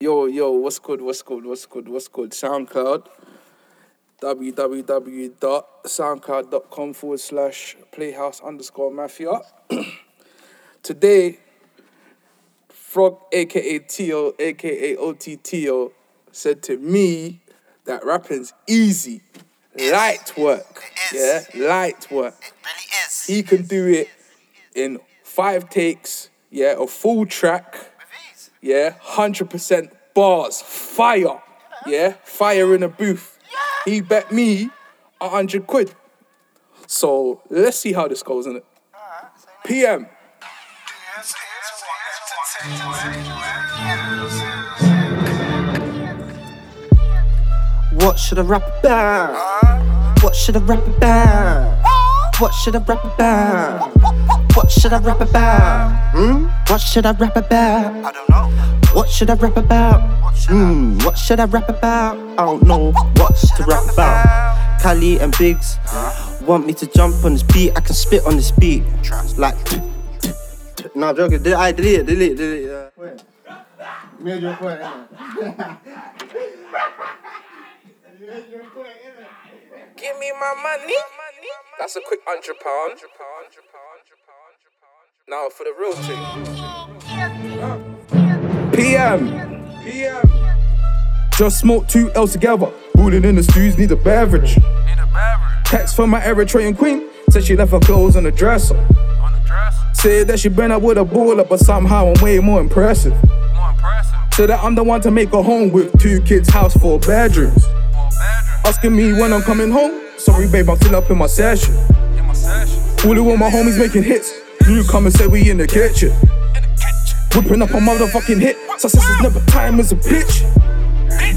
Yo, yo, what's good, what's good, what's good, what's good? SoundCloud, www.soundcloud.com forward slash playhouse underscore mafia. Today, Frog, aka Tio, aka OTTO, said to me that rapping's easy, light work. Yeah, light work. It really is. He can do it in five takes, yeah, a full track. Yeah, hundred percent bars, fire. Yeah, fire in a booth. He bet me a hundred quid. So let's see how this goes, innit? PM. What should I rap about? What should I rap about? What should I rap about? What should I rap about? Hmm? What should I rap about? I don't know. What should I rap about? Hmm, what should I rap about? I don't know what to rap about. Kali and Biggs want me to jump on this beat. I can spit on this beat. Like, no, I'm joking. Did I delete it? Delete it. Delete it. Uh, Major point, Give me my money. That's a quick hundred pound. Now for the real thing. PM. PM. Just smoked two L's together. Booling in the stews, need a beverage. Need a beverage Text from my Eritrean queen. Said she left her clothes on the dresser. on the dresser. Said that she been up with a baller, but somehow I'm way more impressive. More impressive. Said that I'm the one to make a home with two kids, house, four bedrooms. Full bedroom. Asking me when I'm coming home. Sorry, babe, I'm still up in my session. In my session. All of my homies making hits. You come and say we in the kitchen. Whipping up a motherfucking hit. Success is never time as a bitch.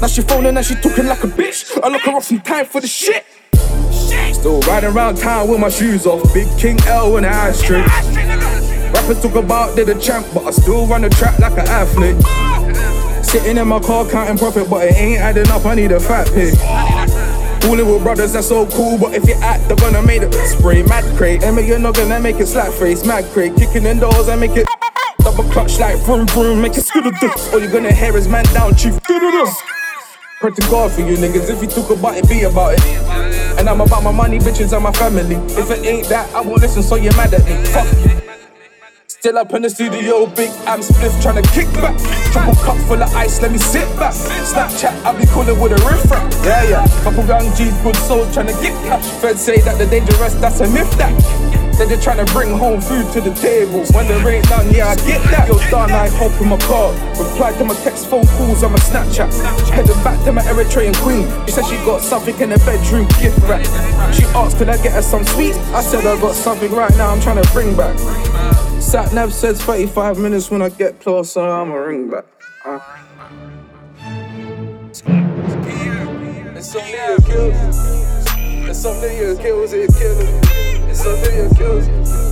Now she phoning and she talking like a bitch. I look her up some time for the shit. Still riding around town with my shoes off. Big King L and high street. Rappers talk about they're the champ, but I still run the track like an athlete. Sitting in my car counting profit, but it ain't adding up. I need a fat pig. Fooling with brothers, that's so cool, but if you act, they're gonna make it spray mad crate. And make your noggin and make it slap face, mad crate. Kicking in doors and make it double clutch like vroom vroom, make it skittle All you're gonna hear is man down, chief. Pray to God for you niggas. If you talk about it, be about it. And I'm about my money, bitches, and my family. If it ain't that, I won't listen, so you're mad at me. Fuck you. Still up in the studio, big am spliff trying to kick back. Triple cup full of ice, let me sit back. Snapchat, I'll be calling with a riff rap. Yeah, yeah. Couple young G's, good soul trying to get cash. Feds say that the dangerous, that's a myth that. They're trying to bring home food to the table. When there ain't none, yeah, I get that. Yo, done, I hop in my car. Reply to my text, phone calls on my Snapchat. Headed back to my Eritrean queen. She said she got something in the bedroom, gift wrap. She asked, could I get her some sweets? I said, I got something right now, I'm trying to bring back. Sat Nav says 35 minutes when I get closer, I'ma ring back. Uh. Insomnia kills. Insomnia kills it, kills. Insomnia kills.